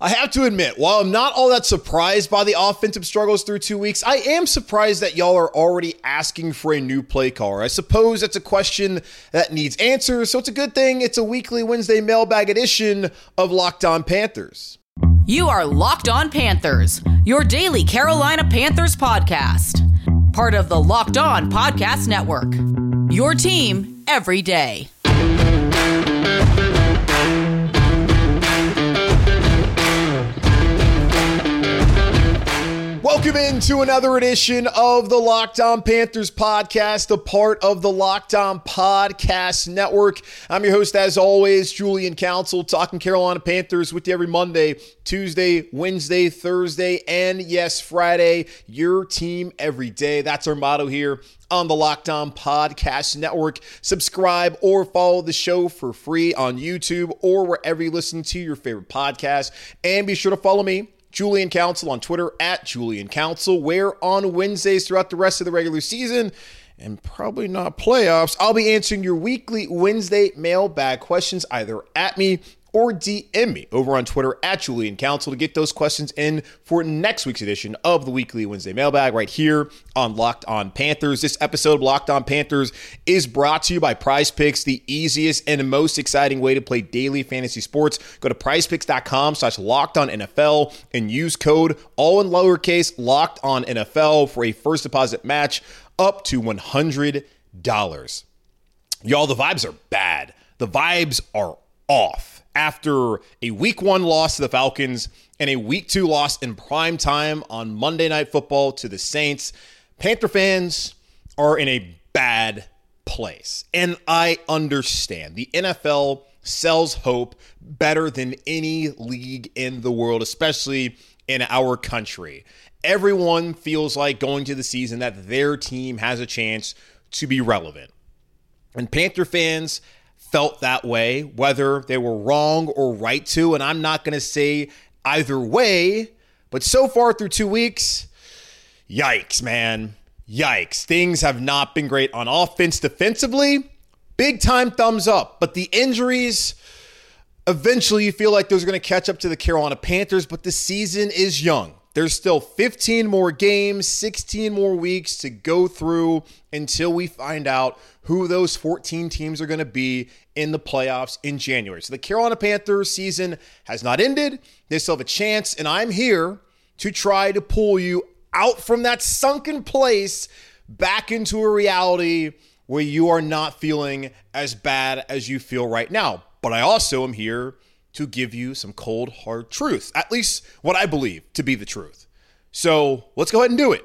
I have to admit, while I'm not all that surprised by the offensive struggles through two weeks, I am surprised that y'all are already asking for a new play caller. I suppose that's a question that needs answers, so it's a good thing it's a weekly Wednesday mailbag edition of Locked On Panthers. You are Locked On Panthers, your daily Carolina Panthers podcast, part of the Locked On Podcast Network. Your team every day. Welcome into another edition of the Locked On Panthers podcast, a part of the Locked On Podcast Network. I'm your host, as always, Julian Council, talking Carolina Panthers with you every Monday, Tuesday, Wednesday, Thursday, and yes, Friday. Your team every day. That's our motto here on the Locked On Podcast Network. Subscribe or follow the show for free on YouTube or wherever you listen to your favorite podcast. And be sure to follow me Julian Council on Twitter at Julian Council, where on Wednesdays throughout the rest of the regular season and probably not playoffs, I'll be answering your weekly Wednesday mailbag questions either at me or DM me over on Twitter at Julian Council to get those questions in for next week's edition of the weekly Wednesday mailbag right here on Locked On Panthers. This episode of Locked On Panthers is brought to you by Prize Picks, the easiest and most exciting way to play daily fantasy sports. Go to prizepicks.com slash locked on NFL and use code all in lowercase locked on NFL for a first deposit match up to $100. Y'all, the vibes are bad. The vibes are off after a week one loss to the Falcons and a week two loss in prime time on Monday Night Football to the Saints, Panther fans are in a bad place. And I understand the NFL sells hope better than any league in the world, especially in our country. Everyone feels like going to the season that their team has a chance to be relevant. And Panther fans felt that way, whether they were wrong or right to. And I'm not going to say either way, but so far through two weeks, yikes, man. Yikes. Things have not been great on offense defensively. Big time thumbs up. But the injuries, eventually you feel like those are going to catch up to the Carolina Panthers, but the season is young. There's still 15 more games, 16 more weeks to go through until we find out who those 14 teams are going to be in the playoffs in January. So the Carolina Panthers season has not ended. They still have a chance, and I'm here to try to pull you out from that sunken place back into a reality where you are not feeling as bad as you feel right now. But I also am here to give you some cold, hard truth, at least what I believe to be the truth. So let's go ahead and do it.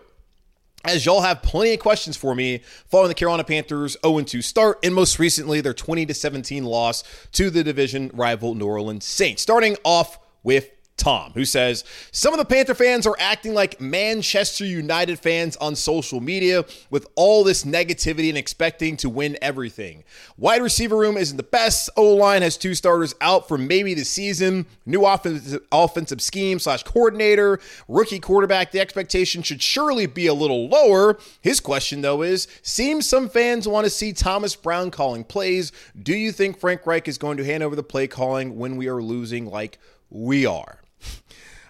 As y'all have plenty of questions for me following the Carolina Panthers 0 2 start, and most recently their 20 17 loss to the division rival New Orleans Saints. Starting off with Tom, who says some of the Panther fans are acting like Manchester United fans on social media with all this negativity and expecting to win everything. Wide receiver room isn't the best. O line has two starters out for maybe the season. New offensive, offensive scheme slash coordinator, rookie quarterback. The expectation should surely be a little lower. His question, though, is seems some fans want to see Thomas Brown calling plays. Do you think Frank Reich is going to hand over the play calling when we are losing like we are?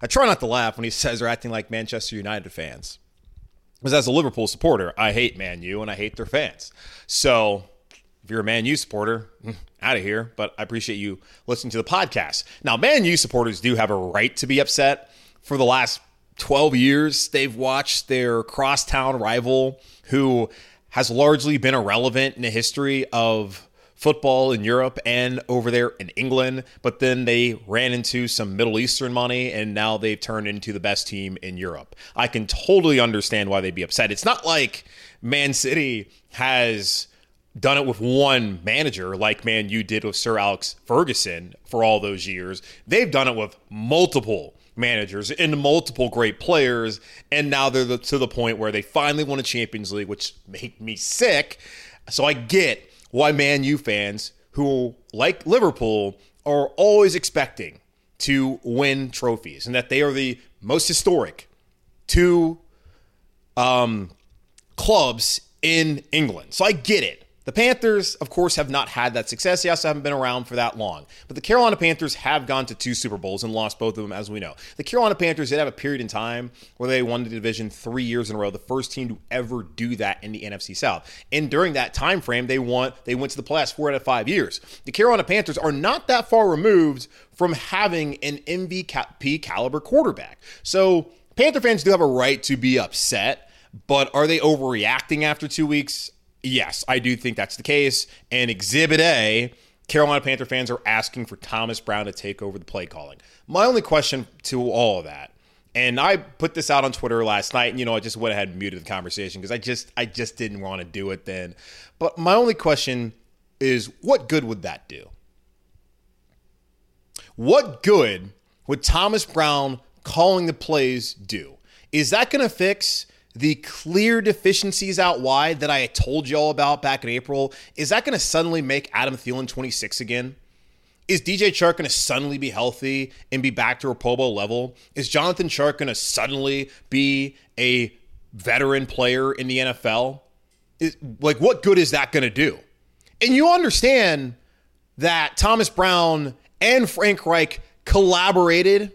I try not to laugh when he says they're acting like Manchester United fans. Because as a Liverpool supporter, I hate Man U and I hate their fans. So if you're a Man U supporter, mm, out of here. But I appreciate you listening to the podcast. Now, Man U supporters do have a right to be upset. For the last 12 years, they've watched their crosstown rival, who has largely been irrelevant in the history of football in Europe and over there in England, but then they ran into some Middle Eastern money and now they've turned into the best team in Europe. I can totally understand why they'd be upset. It's not like Man City has done it with one manager like Man U did with Sir Alex Ferguson for all those years. They've done it with multiple managers and multiple great players, and now they're the, to the point where they finally won a Champions League, which made me sick. So I get why Man U fans who like Liverpool are always expecting to win trophies and that they are the most historic two um, clubs in England. So I get it. The Panthers, of course, have not had that success. They also haven't been around for that long. But the Carolina Panthers have gone to two Super Bowls and lost both of them, as we know. The Carolina Panthers did have a period in time where they won the division three years in a row, the first team to ever do that in the NFC South. And during that time frame, they won. They went to the playoffs four out of five years. The Carolina Panthers are not that far removed from having an MVP caliber quarterback. So Panther fans do have a right to be upset. But are they overreacting after two weeks? Yes, I do think that's the case. And Exhibit A, Carolina Panther fans are asking for Thomas Brown to take over the play calling. My only question to all of that, and I put this out on Twitter last night, and you know, I just went ahead and muted the conversation because I just I just didn't want to do it then. But my only question is what good would that do? What good would Thomas Brown calling the plays do? Is that going to fix the clear deficiencies out wide that I told you all about back in April, is that going to suddenly make Adam Thielen 26 again? Is DJ Chark going to suddenly be healthy and be back to a Pro Bowl level? Is Jonathan Chark going to suddenly be a veteran player in the NFL? Is, like, what good is that going to do? And you understand that Thomas Brown and Frank Reich collaborated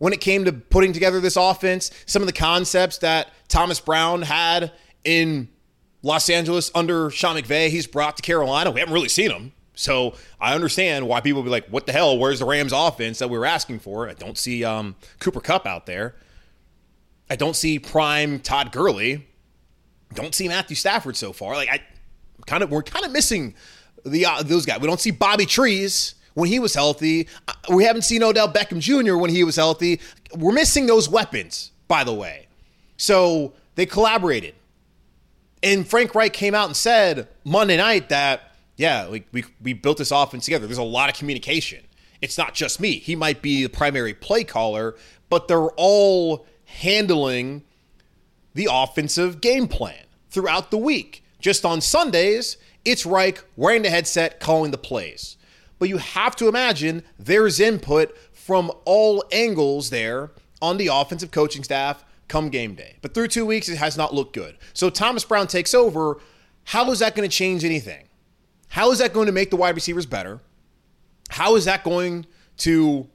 when it came to putting together this offense, some of the concepts that Thomas Brown had in Los Angeles under Sean McVay, he's brought to Carolina. We haven't really seen him. So I understand why people be like, what the hell? Where's the Rams offense that we were asking for? I don't see um, Cooper Kupp out there. I don't see prime Todd Gurley. Don't see Matthew Stafford so far. Like I kind of we're kind of missing the uh, those guys. We don't see Bobby Trees when he was healthy. Uh, we haven't seen Odell Beckham Jr. when he was healthy. We're missing those weapons, by the way. So they collaborated. And Frank Reich came out and said Monday night that, yeah, we, we, we built this offense together. There's a lot of communication. It's not just me. He might be the primary play caller, but they're all handling the offensive game plan throughout the week. Just on Sundays, it's Reich wearing the headset, calling the plays but you have to imagine there's input from all angles there on the offensive coaching staff come game day. But through two weeks, it has not looked good. So Thomas Brown takes over. How is that going to change anything? How is that going to make the wide receivers better? How is that going to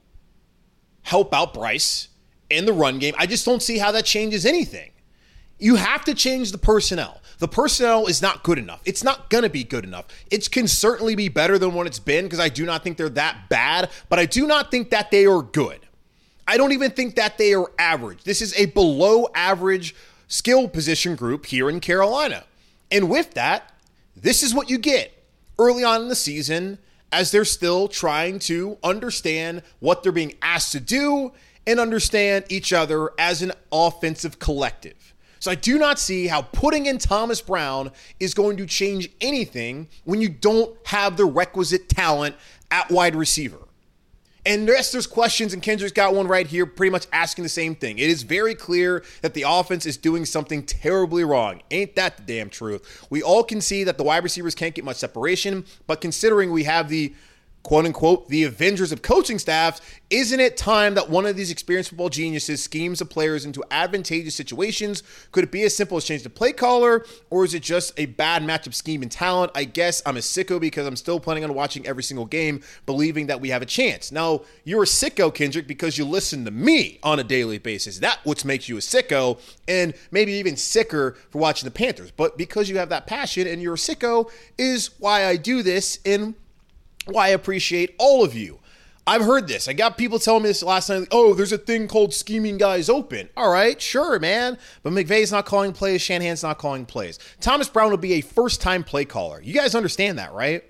help out Bryce in the run game? I just don't see how that changes anything. You have to change the personnel. The personnel is not good enough. It's not going to be good enough. It can certainly be better than what it's been because I do not think they're that bad, but I do not think that they are good. I don't even think that they are average. This is a below average skill position group here in Carolina. And with that, this is what you get early on in the season as they're still trying to understand what they're being asked to do and understand each other as an offensive collective. So I do not see how putting in Thomas Brown is going to change anything when you don't have the requisite talent at wide receiver. And yes, there's questions, and Kendrick's got one right here, pretty much asking the same thing. It is very clear that the offense is doing something terribly wrong. Ain't that the damn truth? We all can see that the wide receivers can't get much separation, but considering we have the quote unquote, the Avengers of coaching staffs, isn't it time that one of these experienced football geniuses schemes the players into advantageous situations? Could it be as simple as change the play caller, or is it just a bad matchup scheme and talent? I guess I'm a sicko because I'm still planning on watching every single game, believing that we have a chance. Now, you're a sicko, Kendrick, because you listen to me on a daily basis. That what makes you a sicko, and maybe even sicker for watching the Panthers. But because you have that passion and you're a sicko, is why I do this in why I appreciate all of you. I've heard this. I got people telling me this last night. Oh, there's a thing called scheming guys open. All right, sure, man. But McVay's not calling plays. Shanahan's not calling plays. Thomas Brown will be a first time play caller. You guys understand that, right?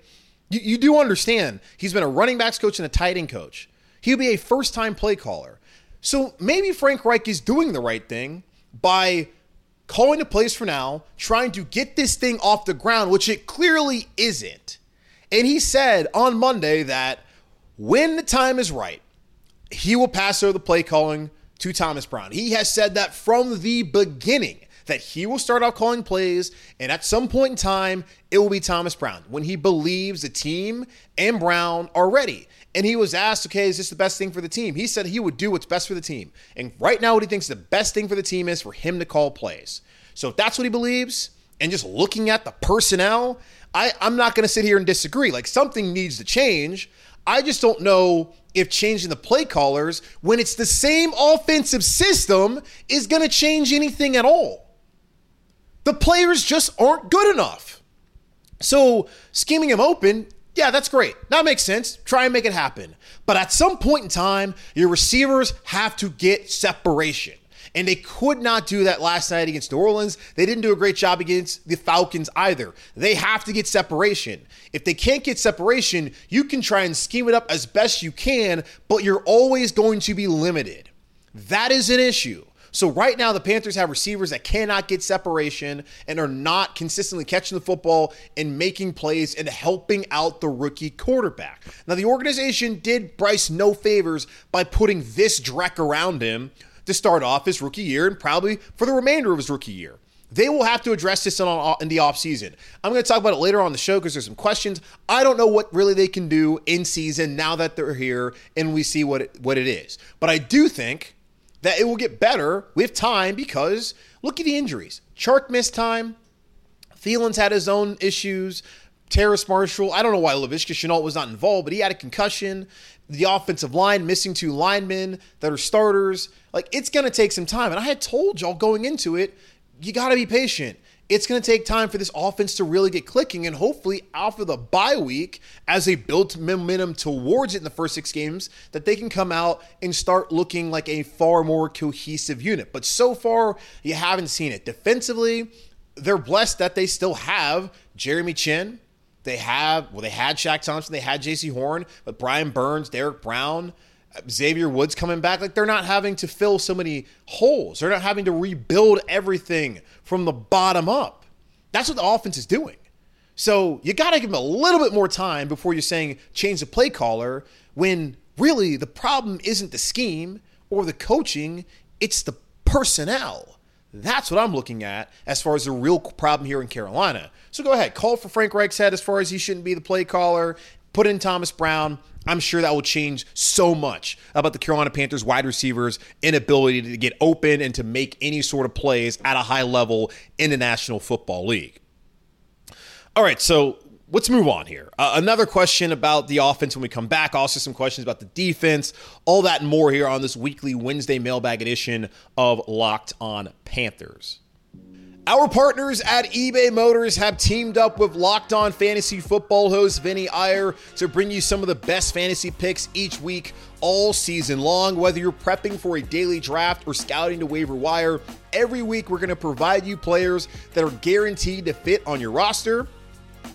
You, you do understand. He's been a running backs coach and a tight end coach. He'll be a first time play caller. So maybe Frank Reich is doing the right thing by calling the plays for now, trying to get this thing off the ground, which it clearly isn't. And he said on Monday that when the time is right, he will pass over the play calling to Thomas Brown. He has said that from the beginning that he will start off calling plays, and at some point in time, it will be Thomas Brown when he believes the team and Brown are ready. And he was asked, okay, is this the best thing for the team? He said he would do what's best for the team. And right now, what he thinks the best thing for the team is for him to call plays. So if that's what he believes, and just looking at the personnel, I, I'm not going to sit here and disagree. Like something needs to change. I just don't know if changing the play callers when it's the same offensive system is going to change anything at all. The players just aren't good enough. So scheming him open, yeah, that's great. That makes sense. Try and make it happen. But at some point in time, your receivers have to get separation. And they could not do that last night against New Orleans. They didn't do a great job against the Falcons either. They have to get separation. If they can't get separation, you can try and scheme it up as best you can, but you're always going to be limited. That is an issue. So right now, the Panthers have receivers that cannot get separation and are not consistently catching the football and making plays and helping out the rookie quarterback. Now, the organization did Bryce no favors by putting this dreck around him to start off his rookie year and probably for the remainder of his rookie year. They will have to address this in, uh, in the offseason. I'm going to talk about it later on the show because there's some questions. I don't know what really they can do in season now that they're here and we see what it, what it is. But I do think that it will get better with time because look at the injuries. Chark missed time. Thielens had his own issues. Terrace Marshall, I don't know why Laviska Shenault was not involved, but he had a concussion. The offensive line missing two linemen that are starters. Like, it's going to take some time. And I had told y'all going into it, you got to be patient it's going to take time for this offense to really get clicking. And hopefully, after the bye week, as they build momentum towards it in the first six games, that they can come out and start looking like a far more cohesive unit. But so far, you haven't seen it. Defensively, they're blessed that they still have Jeremy Chinn. They have, well, they had Shaq Thompson, they had Jaycee Horn, but Brian Burns, Derrick Brown, Xavier Woods coming back. Like they're not having to fill so many holes. They're not having to rebuild everything from the bottom up. That's what the offense is doing. So you got to give them a little bit more time before you're saying change the play caller when really the problem isn't the scheme or the coaching, it's the personnel. That's what I'm looking at as far as the real problem here in Carolina. So go ahead, call for Frank Reich's head as far as he shouldn't be the play caller, put in Thomas Brown, I'm sure that will change so much about the Carolina Panthers wide receivers' inability to get open and to make any sort of plays at a high level in the National Football League. All right, so let's move on here. Uh, another question about the offense when we come back. Also, some questions about the defense. All that and more here on this weekly Wednesday mailbag edition of Locked On Panthers. Our partners at eBay Motors have teamed up with Locked On Fantasy Football host Vinny Iyer to bring you some of the best fantasy picks each week, all season long. Whether you're prepping for a daily draft or scouting to waiver wire, every week we're going to provide you players that are guaranteed to fit on your roster.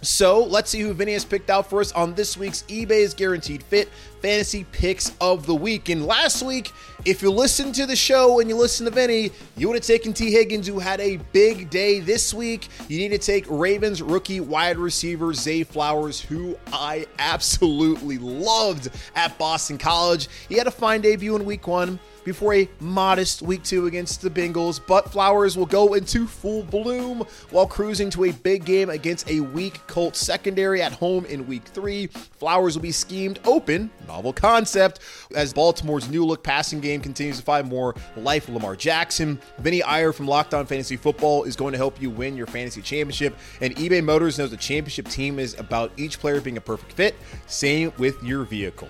So let's see who Vinny has picked out for us on this week's eBay's Guaranteed Fit Fantasy Picks of the Week. And last week, if you listened to the show and you listened to Vinny, you would have taken Tee Higgins, who had a big day this week. You need to take Ravens rookie wide receiver Zay Flowers, who I absolutely loved at Boston College. He had a fine debut in week one before a modest week two against the Bengals, but Flowers will go into full bloom while cruising to a big game against a weak Colts secondary at home in week three. Flowers will be schemed open, novel concept, as Baltimore's new look passing game continues to find more life Lamar Jackson. Vinny Iyer from Locked On Fantasy Football is going to help you win your fantasy championship, and eBay Motors knows the championship team is about each player being a perfect fit. Same with your vehicle.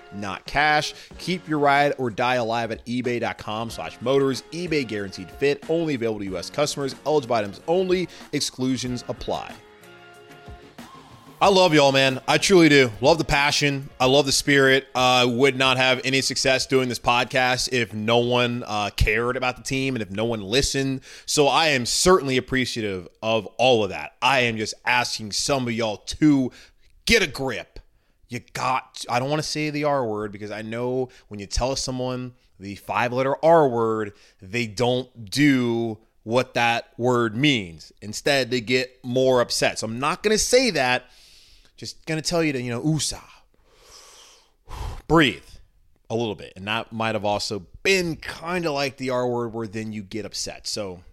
not cash. Keep your ride or die alive at ebay.com slash motors. eBay Guaranteed Fit, only available to U.S. customers, eligible items only, exclusions apply. I love y'all, man. I truly do. Love the passion. I love the spirit. I uh, would not have any success doing this podcast if no one uh, cared about the team and if no one listened. So I am certainly appreciative of all of that. I am just asking some of y'all to get a grip. You got, I don't want to say the R word because I know when you tell someone the five letter R word, they don't do what that word means. Instead, they get more upset. So I'm not going to say that. Just going to tell you to, you know, USA. Breathe a little bit. And that might have also been kind of like the R word where then you get upset. So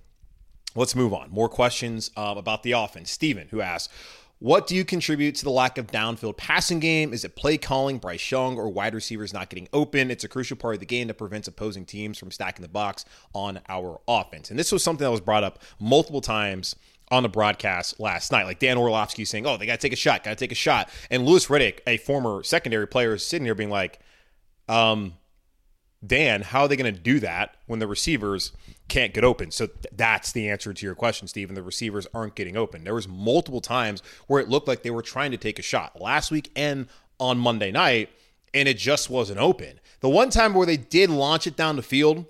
let's move on. More questions um, about the offense. Steven, who asks, what do you contribute to the lack of downfield passing game? Is it play calling, Bryce Young, or wide receivers not getting open? It's a crucial part of the game that prevents opposing teams from stacking the box on our offense. And this was something that was brought up multiple times on the broadcast last night. Like Dan Orlovsky saying, oh, they got to take a shot, got to take a shot. And Louis Riddick, a former secondary player, is sitting here being like, um, Dan, how are they going to do that when the receivers can't get open? So th- that's the answer to your question, Stephen. The receivers aren't getting open. There was multiple times where it looked like they were trying to take a shot last week and on Monday night, and it just wasn't open. The one time where they did launch it down the field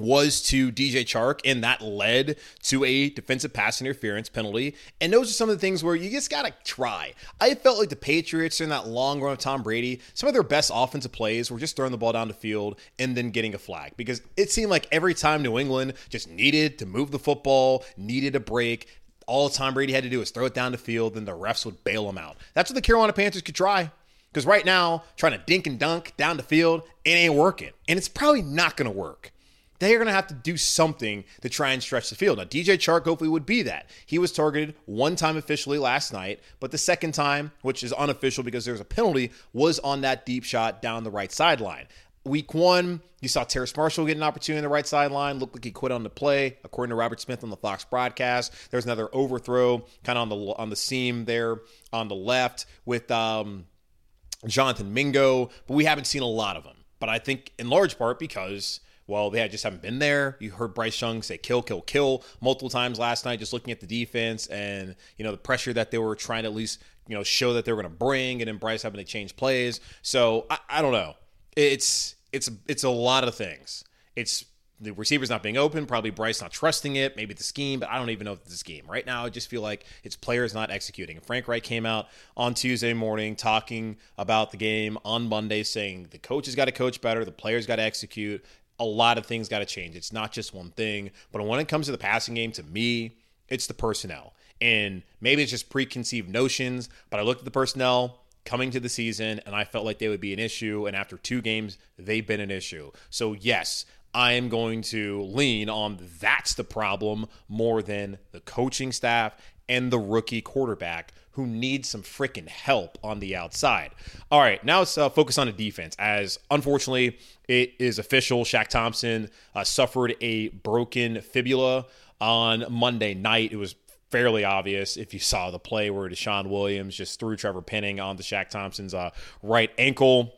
was to DJ Chark, and that led to a defensive pass interference penalty. And those are some of the things where you just got to try. I felt like the Patriots in that long run of Tom Brady, some of their best offensive plays were just throwing the ball down the field and then getting a flag because it seemed like every time New England just needed to move the football, needed a break, all Tom Brady had to do was throw it down the field, and the refs would bail them out. That's what the Carolina Panthers could try. Because right now, trying to dink and dunk down the field, it ain't working. And it's probably not going to work they are going to have to do something to try and stretch the field. Now, DJ Chark hopefully would be that. He was targeted one time officially last night, but the second time, which is unofficial because there's a penalty, was on that deep shot down the right sideline. Week one, you saw Terrace Marshall get an opportunity on the right sideline. Looked like he quit on the play, according to Robert Smith on the Fox broadcast. There's another overthrow, kind of on the on the seam there on the left with um, Jonathan Mingo, but we haven't seen a lot of them. But I think in large part because well, they just haven't been there. You heard Bryce Young say kill, kill, kill multiple times last night, just looking at the defense and, you know, the pressure that they were trying to at least, you know, show that they were going to bring and then Bryce having to change plays. So I, I don't know. It's, it's, it's a lot of things. It's the receivers not being open, probably Bryce not trusting it, maybe the scheme, but I don't even know if it's the scheme. Right now, I just feel like it's players not executing. Frank Reich came out on Tuesday morning talking about the game on Monday, saying the coach has got to coach better, the players got to execute a lot of things got to change. It's not just one thing. But when it comes to the passing game, to me, it's the personnel. And maybe it's just preconceived notions, but I looked at the personnel coming to the season and I felt like they would be an issue. And after two games, they've been an issue. So, yes, I am going to lean on that's the problem more than the coaching staff and the rookie quarterback who needs some freaking help on the outside. All right, now let's uh, focus on the defense. As unfortunately, it is official. Shaq Thompson uh, suffered a broken fibula on Monday night. It was fairly obvious if you saw the play where DeShawn Williams just threw Trevor Penning on onto Shaq Thompson's uh, right ankle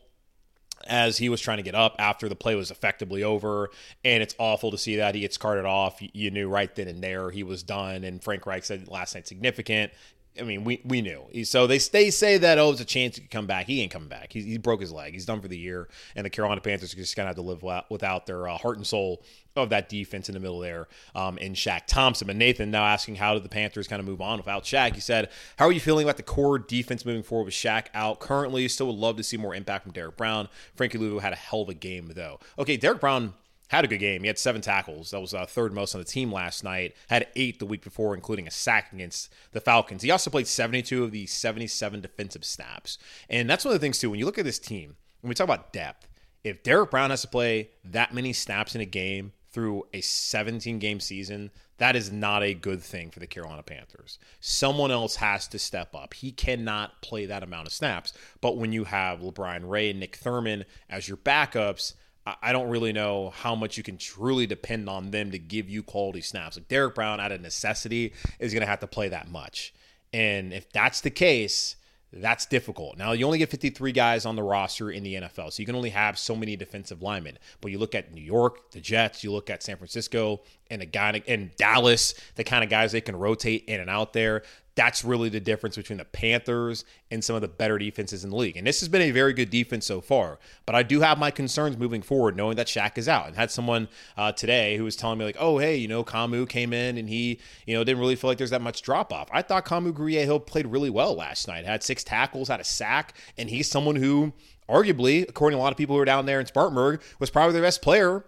as he was trying to get up after the play was effectively over. And it's awful to see that he gets carted off. You knew right then and there he was done. And Frank Reich said last night significant. I mean, we we knew. So they they say that oh, it's a chance he could come back. He ain't coming back. He, he broke his leg. He's done for the year. And the Carolina Panthers are just gonna have to live without their uh, heart and soul of that defense in the middle there um, in Shaq Thompson. And Nathan now asking how did the Panthers kind of move on without Shaq? He said, "How are you feeling about the core defense moving forward with Shaq out currently? Still would love to see more impact from Derrick Brown. Frankie Luvu had a hell of a game though. Okay, Derrick Brown." Had a good game. He had seven tackles. That was uh, third most on the team last night. Had eight the week before, including a sack against the Falcons. He also played 72 of the 77 defensive snaps. And that's one of the things, too, when you look at this team, when we talk about depth, if Derrick Brown has to play that many snaps in a game through a 17 game season, that is not a good thing for the Carolina Panthers. Someone else has to step up. He cannot play that amount of snaps. But when you have LaBryan Ray and Nick Thurman as your backups, I don't really know how much you can truly depend on them to give you quality snaps. Like Derrick Brown, out of necessity, is going to have to play that much. And if that's the case, that's difficult. Now, you only get 53 guys on the roster in the NFL, so you can only have so many defensive linemen. But you look at New York, the Jets, you look at San Francisco, and the guy in Dallas, the kind of guys they can rotate in and out there. That's really the difference between the Panthers and some of the better defenses in the league. And this has been a very good defense so far. But I do have my concerns moving forward, knowing that Shaq is out. And had someone uh, today who was telling me, like, oh, hey, you know, Kamu came in and he, you know, didn't really feel like there's that much drop off. I thought Kamu Hill played really well last night, had six tackles, had a sack, and he's someone who, arguably, according to a lot of people who are down there in Spartanburg, was probably the best player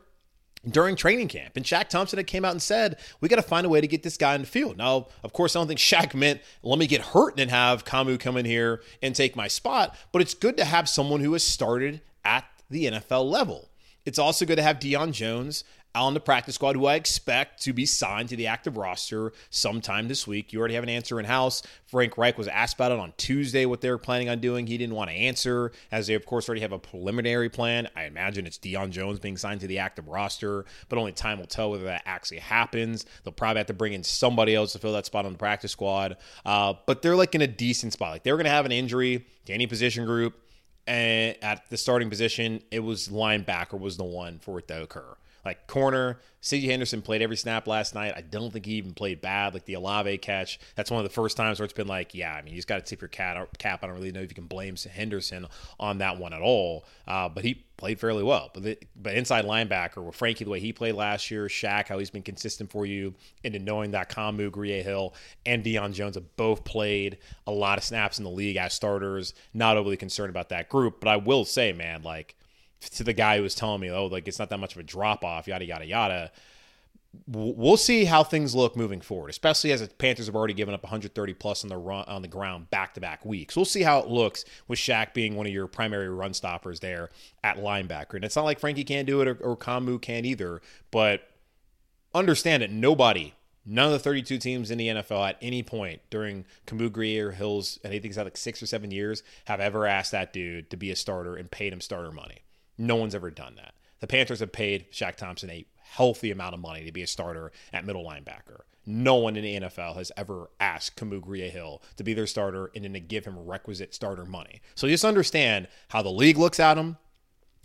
during training camp. And Shaq Thompson had came out and said, we got to find a way to get this guy in the field. Now, of course, I don't think Shaq meant, let me get hurt and have Kamu come in here and take my spot, but it's good to have someone who has started at the NFL level. It's also good to have Deion Jones on the practice squad, who I expect to be signed to the active roster sometime this week. You already have an answer in house. Frank Reich was asked about it on Tuesday, what they were planning on doing. He didn't want to answer, as they, of course, already have a preliminary plan. I imagine it's Deion Jones being signed to the active roster, but only time will tell whether that actually happens. They'll probably have to bring in somebody else to fill that spot on the practice squad. Uh, but they're like in a decent spot. Like they're going to have an injury to any position group. And at the starting position, it was linebacker was the one for it to occur. Like corner, C.J. Henderson played every snap last night. I don't think he even played bad. Like the Olave catch, that's one of the first times where it's been like, yeah, I mean, you just got to tip your cap. I don't really know if you can blame Henderson on that one at all. Uh, but he played fairly well. But the, but inside linebacker with Frankie the way he played last year, Shaq how he's been consistent for you, into knowing that Kamu, Grier Hill, and Deion Jones have both played a lot of snaps in the league as starters. Not overly concerned about that group, but I will say, man, like to the guy who was telling me, oh, like it's not that much of a drop off, yada yada yada. We'll see how things look moving forward, especially as the Panthers have already given up 130 plus on the run on the ground back to back weeks. We'll see how it looks with Shaq being one of your primary run stoppers there at linebacker. And it's not like Frankie can't do it or, or Kamu can't either, but understand that nobody None of the 32 teams in the NFL at any point during Kamu Grugier Hill's, think it's like six or seven years, have ever asked that dude to be a starter and paid him starter money. No one's ever done that. The Panthers have paid Shaq Thompson a healthy amount of money to be a starter at middle linebacker. No one in the NFL has ever asked Kamu Hill to be their starter and then to give him requisite starter money. So just understand how the league looks at him,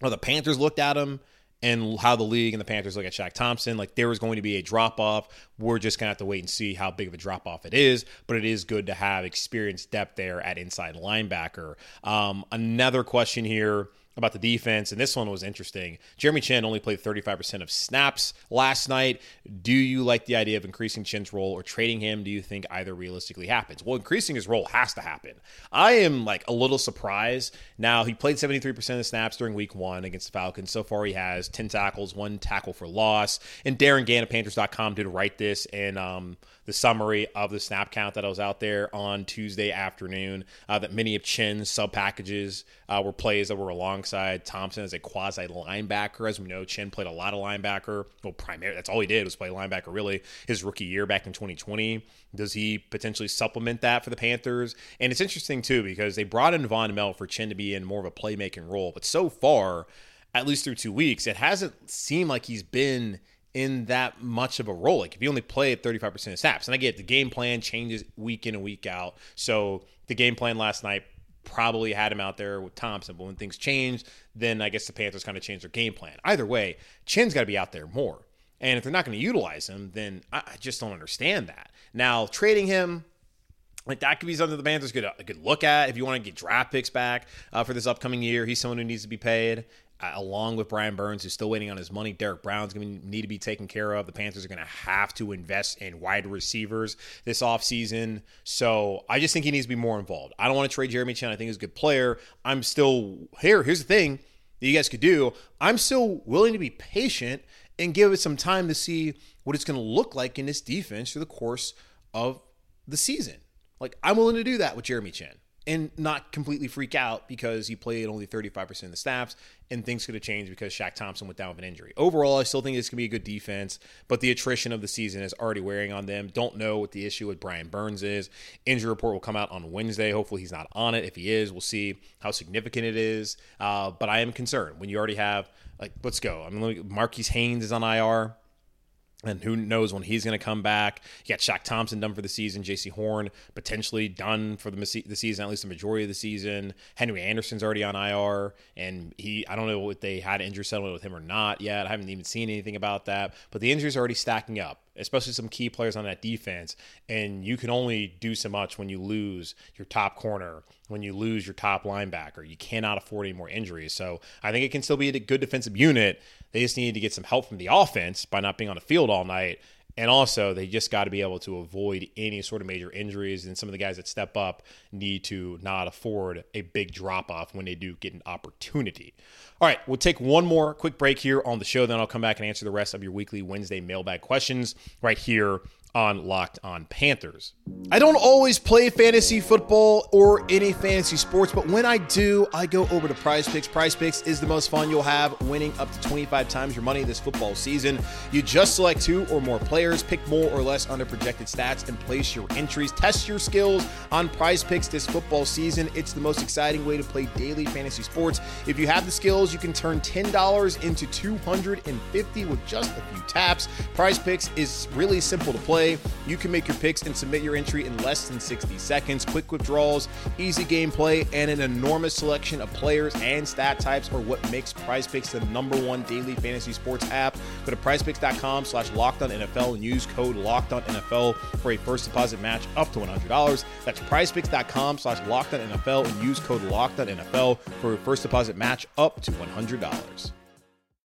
how the Panthers looked at him, and how the league and the Panthers look at Shaq Thompson. Like there is going to be a drop off. We're just gonna have to wait and see how big of a drop off it is. But it is good to have experienced depth there at inside linebacker. Um, another question here about the defense, and this one was interesting. Jeremy Chinn only played 35% of snaps last night. Do you like the idea of increasing Chinn's role or trading him? Do you think either realistically happens? Well, increasing his role has to happen. I am like a little surprised. Now, he played 73% of the snaps during week one against the Falcons. So far, he has 10 tackles, one tackle for loss. And Darin Gantt of Panthers.com did write this and um, the summary of the snap count that I was out there on Tuesday afternoon. Uh, that many of Chinn's sub packages uh, were plays that were alongside Thompson as a quasi linebacker. As we know, Chinn played a lot of linebacker. Well, primarily that's all he did was play linebacker. Really, his rookie year back in 2020. Does he potentially supplement that for the Panthers? And it's interesting too because they brought in Vonn Bell for Chin to be in more of a playmaking role, but so far, at least through two weeks, it hasn't seemed like he's been in that much of a role. Like if you only play at 35% of snaps, and I get the game plan changes week in and week out. So the game plan last night probably had him out there with Thompson, but when things changed, then I guess the Panthers kind of changed their game plan. Either way, Chinn's got to be out there more. And if they're not going to utilize him, then I just don't understand that. Now, trading him, like that could be something the Panthers could, could look at if you want to get draft picks back uh, for this upcoming year. He's someone who needs to be paid along with Brian Burns, who's still waiting on his money. Derrick Brown's going to need to be taken care of. The Panthers are going to have to invest in wide receivers this offseason. So I just think he needs to be more involved. I don't want to trade Jeremy Chinn. I think he's a good player. I'm still here. Here's the thing that you guys could do I'm still willing to be patient and give it some time to see what it's going to look like in this defense through the course of the season. Like, I'm willing to do that with Jeremy Chinn and not completely freak out because he played only 35% of the snaps and things could have changed because Shaq Thompson went down with an injury. Overall, I still think this can be a good defense, but the attrition of the season is already wearing on them. Don't know what the issue with Brian Burns is. Injury report will come out on Wednesday. Hopefully, he's not on it. If he is, we'll see how significant it is. Uh, but I am concerned when you already have, like, let's go. I mean, Marquis Haynes is on IR. And who knows when he's going to come back? You got Shaq Thompson done for the season, Jaycee Horn potentially done for the, the season, at least the majority of the season. Henry Anderson's already on IR, and he I don't know if they had injury settlement with him or not yet. I haven't even seen anything about that, but the injuries are already stacking up, especially some key players on that defense. And you can only do so much when you lose your top corner, when you lose your top linebacker. You cannot afford any more injuries. So I think it can still be a good defensive unit. They just need to get some help from the offense by not being on the field all night. And also, they just got to be able to avoid any sort of major injuries. And some of the guys that step up need to not afford a big drop off when they do get an opportunity. All right, we'll take one more quick break here on the show. Then I'll come back and answer the rest of your weekly Wednesday mailbag questions right here on Locked On Panthers. I don't always play fantasy football or any fantasy sports, but when I do, I go over to Prize Picks. Prize Picks is the most fun you'll have, winning up to 25 times your money this football season. You just select two or more players, pick more or less under projected stats, and place your entries. Test your skills on Prize Picks this football season. It's the most exciting way to play daily fantasy sports. If you have the skills, you can turn $10 into 250 with just a few taps. Prize Picks is really simple to play play. You can make your picks and submit your entry in less than 60 seconds. Quick withdrawals, easy gameplay, and an enormous selection of players and stat types are what makes PrizePicks the number one daily fantasy sports app. Go to prizepicks.com slash NFL and use code LOCKEDONNFL for a first deposit match up to $100. That's prizepicks.com slash NFL and use code LOCKEDONNFL for a first deposit match up to $100.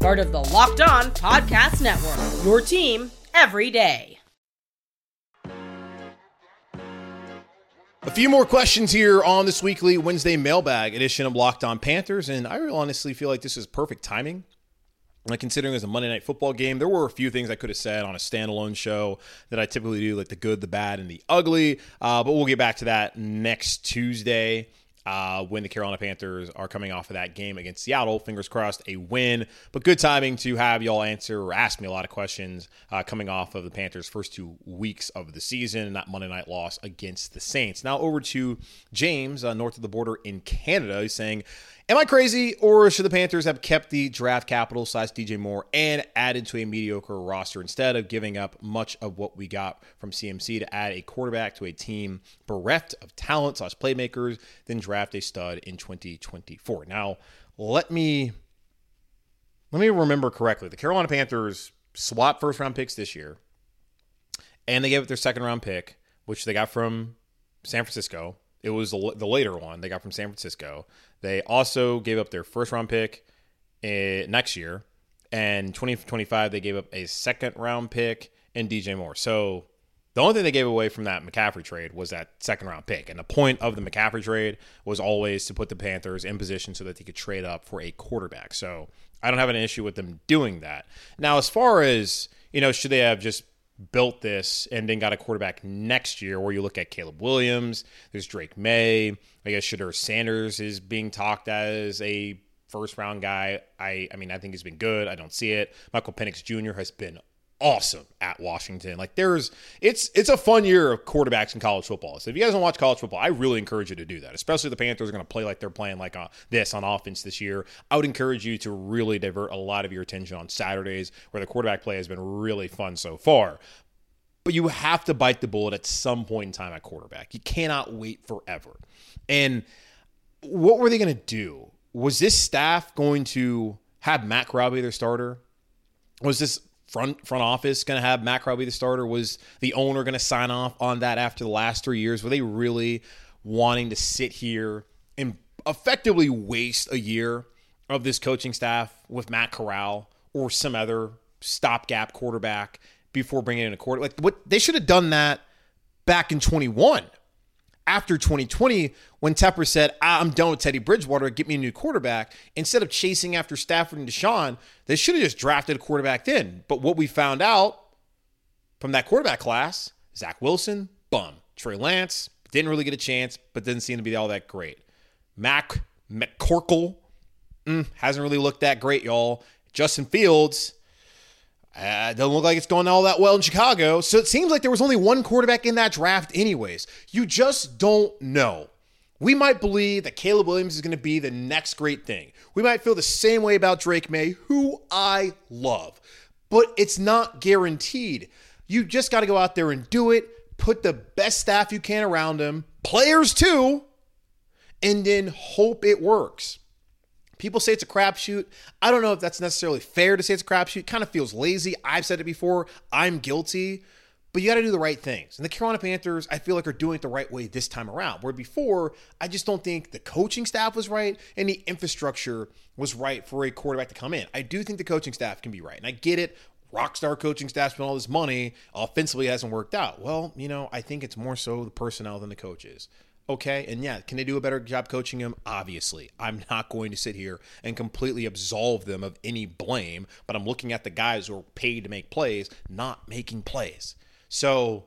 part of the Locked On Podcast Network. Your team every day. A few more questions here on this weekly Wednesday mailbag edition of Locked On Panthers, and I honestly feel like this is perfect timing. Like considering it was a Monday night football game, there were a few things I could have said on a standalone show that I typically do, like the good, the bad, and the ugly. Uh, but we'll get back to that next Tuesday uh, when the Carolina Panthers are coming off of that game against Seattle. Fingers crossed, a win. But good timing to have y'all answer or ask me a lot of questions uh, coming off of the Panthers' first two weeks of the season and that Monday night loss against the Saints. Now over to James, uh, north of the border in Canada, saying, Am I crazy, or should the Panthers have kept the draft capital slash DJ Moore and added to a mediocre roster instead of giving up much of what we got from CMC to add a quarterback to a team bereft of talent slash playmakers, then draft a stud in 2024? Now, let me let me remember correctly. The Carolina Panthers swapped first round picks this year, and they gave up their second round pick, which they got from San Francisco. It was the, later one they got from San Francisco. They also gave up their first round pick uh, next year, and 2025 they gave up a second round pick and DJ Moore. So the only thing they gave away from that McCaffrey trade was that second round pick. And the point of the McCaffrey trade was always to put the Panthers in position so that they could trade up for a quarterback. So I don't have an issue with them doing that. Now, as far as, you know, should they have just built this and then got a quarterback next year where you look at Caleb Williams, there's Drake Maye, I guess Shedeur Sanders is being talked as a first round guy. I I mean I think he's been good. I don't see it. Michael Penix Jr. has been awesome at Washington. Like there's it's it's a fun year of quarterbacks in college football. So if you guys don't watch college football, I really encourage you to do that. Especially the Panthers are going to play like they're playing like uh, this on offense this year. I would encourage you to really divert a lot of your attention on Saturdays where the quarterback play has been really fun so far. But you have to bite the bullet at some point in time at quarterback. You cannot wait forever. And what were they going to do? Was this staff going to have Matt Corral their starter? Was this front front office going to have Matt be the starter? Was the owner going to sign off on that after the last three years? Were they really wanting to sit here and effectively waste a year of this coaching staff with Matt Corral or some other stopgap quarterback before bringing in a quarter? Like what they should have done that back in 21 after 2020 when Tepper said, I'm done with Teddy Bridgewater, get me a new quarterback, instead of chasing after Stafford and Deshaun, they should have just drafted a quarterback then. But what we found out from that quarterback class, Zach Wilson, bum. Trey Lance, didn't really get a chance, but didn't seem to be all that great. Mac McCorkle, mm, hasn't really looked that great, y'all. Justin Fields, uh, doesn't look like it's going all that well in Chicago. So it seems like there was only one quarterback in that draft, anyways. You just don't know. We might believe that Caleb Williams is going to be the next great thing. We might feel the same way about Drake Maye, who I love, but it's not guaranteed. You just got to go out there and do it, put the best staff you can around him, players too, and then hope it works. People say it's a crapshoot. I don't know if that's necessarily fair to say it's a crapshoot. Kind of feels lazy. I've said it before. I'm guilty. But you got to do the right things. And the Carolina Panthers, I feel like, are doing it the right way this time around. Where before, I just don't think the coaching staff was right and the infrastructure was right for a quarterback to come in. I do think the coaching staff can be right. And I get it. Rockstar coaching staff spent all this money. Offensively, hasn't worked out. Well, you know, I think it's more so the personnel than the coaches. Okay. And yeah, can they do a better job coaching him? Obviously. I'm not going to sit here and completely absolve them of any blame, but I'm looking at the guys who are paid to make plays, not making plays. So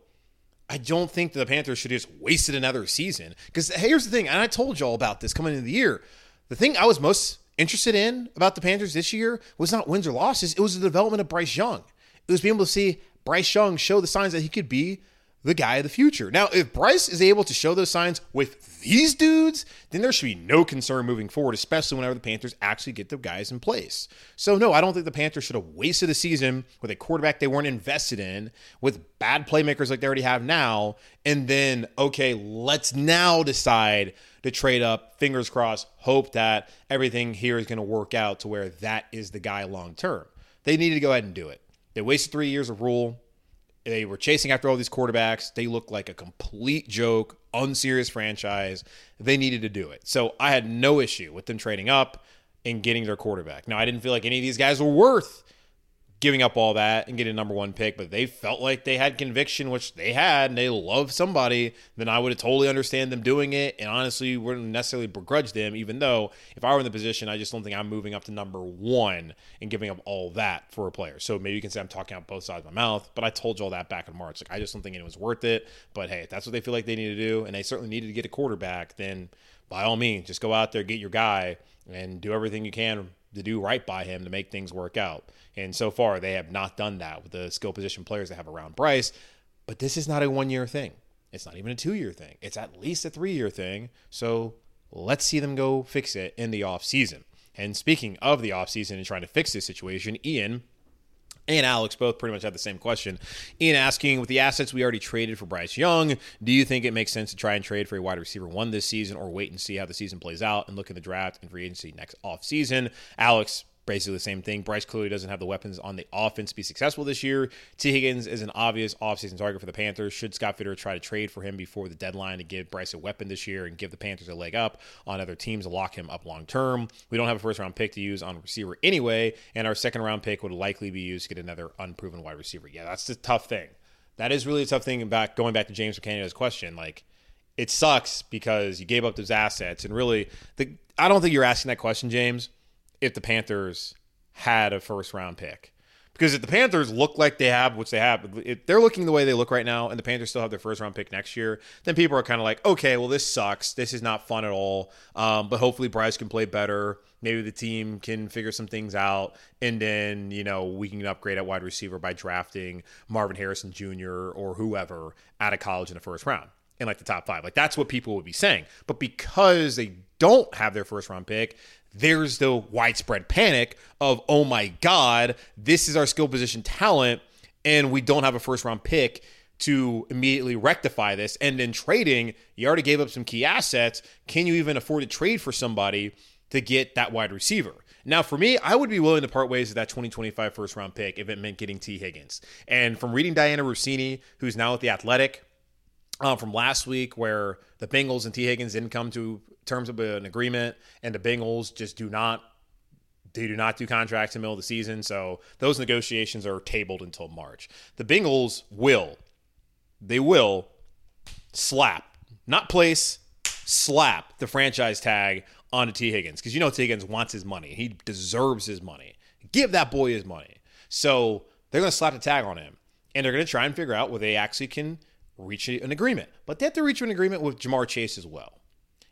I don't think the Panthers should have just wasted another season. Because here's the thing, and I told y'all about this coming into the year. The thing I was most interested in about the Panthers this year was not wins or losses, it was the development of Bryce Young. It was being able to see Bryce Young show the signs that he could be the guy of the future. Now, if Bryce is able to show those signs with these dudes, then there should be no concern moving forward, especially whenever the Panthers actually get the guys in place. So, no, I don't think the Panthers should have wasted a season with a quarterback they weren't invested in, with bad playmakers like they already have now, and then, okay, let's now decide to trade up, fingers crossed, hope that everything here is going to work out to where that is the guy long term. They needed to go ahead and do it. They wasted three years of Rhule. They were chasing after all these quarterbacks. They looked like a complete joke, unserious franchise. They needed to do it. So I had no issue with them trading up and getting their quarterback. Now, I didn't feel like any of these guys were worth giving up all that and getting a number one pick, but they felt like they had conviction, which they had, and they love somebody, then I would have totally understand them doing it. And honestly, wouldn't necessarily begrudge them, even though if I were in the position, I just don't think I'm moving up to number one and giving up all that for a player. So maybe you can say I'm talking out both sides of my mouth, but I told you all that back in March. Like I just don't think it was worth it. But hey, if that's what they feel like they need to do, and they certainly needed to get a quarterback, then by all means, just go out there, get your guy, and do everything you can to do right by him to make things work out. And so far, they have not done that with the skill position players they have around Bryce. But this is not a one year thing. It's not even a two year thing. It's at least a three year thing. So let's see them go fix it in the offseason. And speaking of the offseason and trying to fix this situation, Ian and Alex both pretty much had the same question. Ian asking, with the assets we already traded for Bryce Young, do you think it makes sense to try and trade for a wide receiver one this season or wait and see how the season plays out and look at the draft and free agency next offseason? Alex basically the same thing. Bryce clearly doesn't have the weapons on the offense to be successful this year. Tee Higgins is an obvious offseason target for the Panthers. Should Scott Fitterer try to trade for him before the deadline to give Bryce a weapon this year and give the Panthers a leg up on other teams to lock him up long term? We don't have a first round pick to use on receiver anyway, and our second round pick would likely be used to get another unproven wide receiver. Yeah, that's the tough thing. That is really a tough thing about going back to James McCanada's question. Like, it sucks because you gave up those assets, and really, the I don't think you're asking that question, James if the Panthers had a first round pick. Because if the Panthers look like they have, which they have, if they're looking the way they look right now, and the Panthers still have their first round pick next year, then people are kind of like, okay, well, this sucks. This is not fun at all. Um, but hopefully, Bryce can play better. Maybe the team can figure some things out, and then you know we can upgrade at wide receiver by drafting Marvin Harrison Jr. or whoever out of college in the first round in like the top five. Like that's what people would be saying. But because they don't have their first round pick, there's the widespread panic of, oh my God, this is our skill position talent, and we don't have a first round pick to immediately rectify this. And then trading, you already gave up some key assets. Can you even afford to trade for somebody to get that wide receiver? Now, for me, I would be willing to part ways with that 2025 first round pick if it meant getting Tee Higgins. And from reading Dianna Russini, who's now at the Athletic, um, from last week where the Bengals and Tee Higgins didn't come to terms of an agreement, and the Bengals just do not they do not do contracts in the middle of the season. So those negotiations are tabled until March. The Bengals will, they will slap, not place, slap the franchise tag onto Tee Higgins because you know Tee Higgins wants his money. He deserves his money. Give that boy his money. So they're going to slap the tag on him. and they're going to try and figure out where they actually can reach an agreement. But they have to reach an agreement with Ja'Marr Chase as well.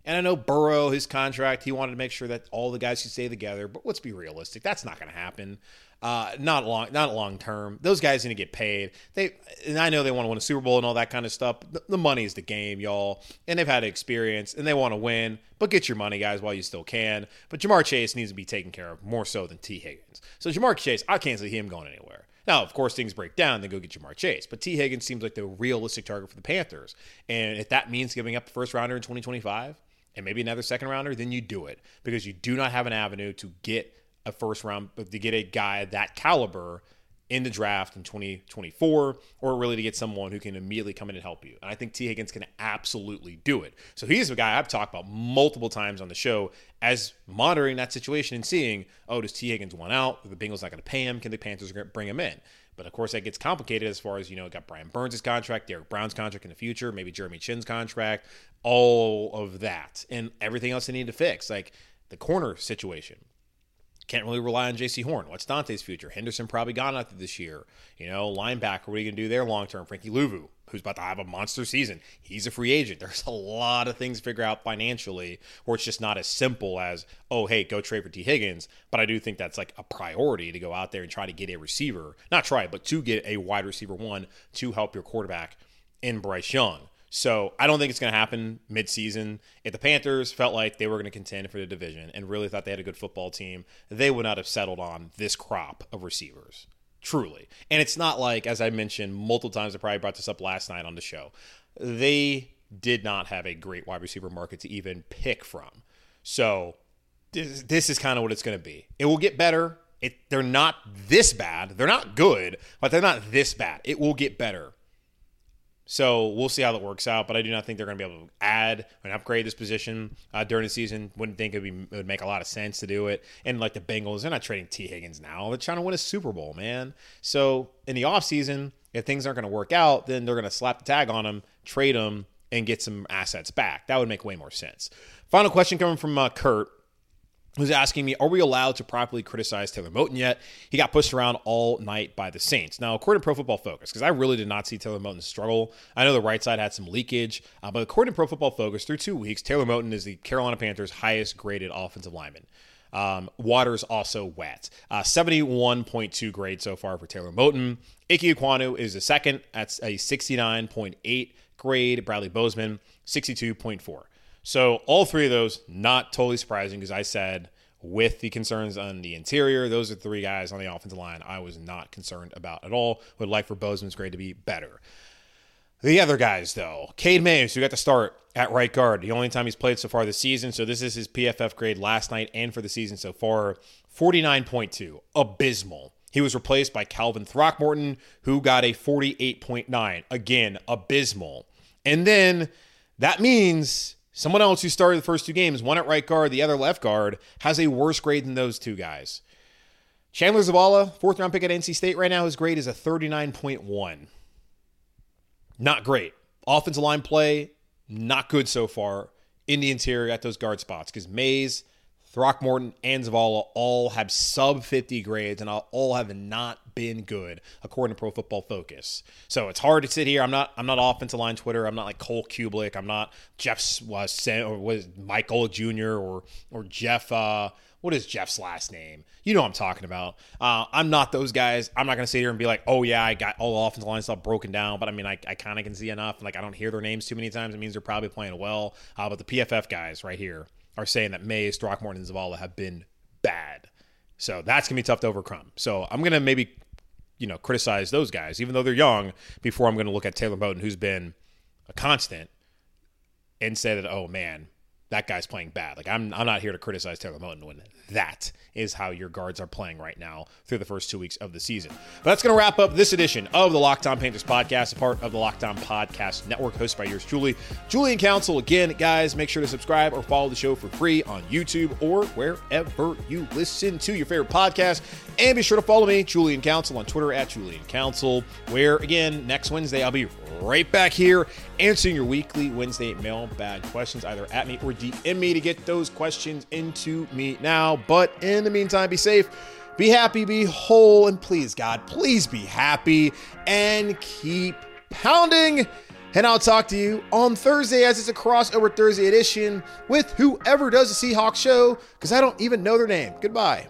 And I know Burrow, his contract, he wanted to make sure that all the guys could stay together. But let's be realistic, that's not going to happen. Uh, not long, not long term. Those guys need to get paid. They and I know they want to win a Super Bowl and all that kind of stuff. The, the money is the game, y'all, and they've had experience and they want to win. But get your money, guys, while you still can. But Ja'Marr Chase needs to be taken care of more so than Tee Higgins. So Ja'Marr Chase, I can't see him going anywhere. Now, of course, things break down, then go get Ja'Marr Chase. But Tee Higgins seems like the realistic target for the Panthers. And if that means giving up the first rounder in 2025 and maybe another second rounder, then you do it. Because you do not have an avenue to get a first round but to get a guy that caliber in the draft in 2024 or really to get someone who can immediately come in and help you. And I think Tee Higgins can absolutely do it. So he's a guy I've talked about multiple times on the show as monitoring that situation and seeing, oh, does Tee Higgins want out? The Bengals not going to pay him? Can the Panthers bring him in? But of course, that gets complicated as far as, you know, got Brian Burns' contract, Derrick Brown's contract in the future, maybe Jeremy Chinn's contract, all of that, and everything else they need to fix. Like the corner situation. Can't really rely on Jaycee Horn. What's Donte's future? Henderson probably gone after this year. You know, linebacker, what are you going to do there long term? Frankie Luvu, who's about to have a monster season. He's a free agent. There's a lot of things to figure out financially where it's just not as simple as, oh, hey, go trade for Tee Higgins. But I do think that's like a priority to go out there and try to get a receiver. Not try, but to get a wide receiver one to help your quarterback in Bryce Young. So I don't think it's going to happen midseason. If the Panthers felt like they were going to contend for the division and really thought they had a good football team, they would not have settled on this crop of receivers. Truly. And it's not like, as I mentioned multiple times, I probably brought this up last night on the show, they did not have a great wide receiver market to even pick from. So this, this is kind of what it's going to be. It will get better. It, they're not this bad. They're not good, but they're not this bad. It will get better so we'll see how that works out. But I do not think they're going to be able to add and upgrade this position uh, during the season. Wouldn't think it would, be, it would make a lot of sense to do it. And like the Bengals, they're not trading Tee Higgins now. They're trying to win a Super Bowl, man. So in the offseason, if things aren't going to work out, then they're going to slap the tag on them, trade them, and get some assets back. That would make way more sense. Final question coming from uh, Kurt who's asking me, are we allowed to properly criticize Taylor Moton yet? He got pushed around all night by the Saints. Now, according to Pro Football Focus, because I really did not see Taylor Moton struggle. I know the right side had some leakage, uh, but according to Pro Football Focus, through two weeks, Taylor Moton is the Carolina Panthers' highest graded offensive lineman. Um, water's also wet. Uh, 71.2 grade so far for Taylor Moton. Ike Ekwonu is the second. That's a 69.8 grade. Bradley Bozeman, 62.4. So all three of those, not totally surprising because I said with the concerns on the interior, those are three guys on the offensive line I was not concerned about at all. Would like for Bozeman's grade to be better. The other guys, though, Cade Mays, who got the start at right guard, the only time he's played so far this season. So this is his PFF grade last night and for the season so far 49.2. Abysmal. He was replaced by Calvin Throckmorton, who got a 48.9. Again, abysmal. And then that means Someone else who started the first two games, one at right guard, the other left guard, has a worse grade than those two guys. Chandler Zavala, fourth round pick at NC State right now, his grade is a 39.1. Not great. Offensive line play, not good so far in the interior at those guard spots because Mays, Throckmorton, and Zavala all have sub 50 grades and all have not been good according to Pro Football Focus. So it's hard to sit here. I'm not. I'm not offensive line Twitter. I'm not like Cole Kublik. I'm not Jeff was or was Michael Jr. or or Jeff. Uh, what is Jeff's last name? You know I'm talking about. Uh, I'm not those guys. I'm not going to sit here and be like, oh, yeah, I got all the offensive line stuff broken down. But I mean, I, I kind of can see enough. Like, I don't hear their names too many times. It means they're probably playing well. Uh, but the PFF guys right here are saying that Mays, Throckmorton, and Zavala have been bad. So that's going to be tough to overcome. So I'm going to maybe, you know, criticize those guys, even though they're young, before I'm going to look at Taylor Moton, who's been a constant, and say that, oh, man, that guy's playing bad. Like I'm I'm not here to criticize Taylor Moton when that is how your guards are playing right now through the first two weeks of the season. But that's going to wrap up this edition of the Locked On Panthers podcast, a part of the Locked On Podcast Network, hosted by yours truly, Julian Council. Again, guys, make sure to subscribe or follow the show for free on YouTube or wherever you listen to your favorite podcast. And be sure to follow me, Julian Council, on Twitter at Julian Council, where again next Wednesday I'll be right back here answering your weekly Wednesday mailbag questions, either at me or DM me to get those questions into me now. But in the meantime, be safe Be happy, be whole, and please, God, please be happy and keep pounding. And I'll talk to you on Thursday as it's a crossover Thursday edition with whoever does the Seahawks show, because I don't even know their name. Goodbye.